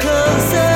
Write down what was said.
closer.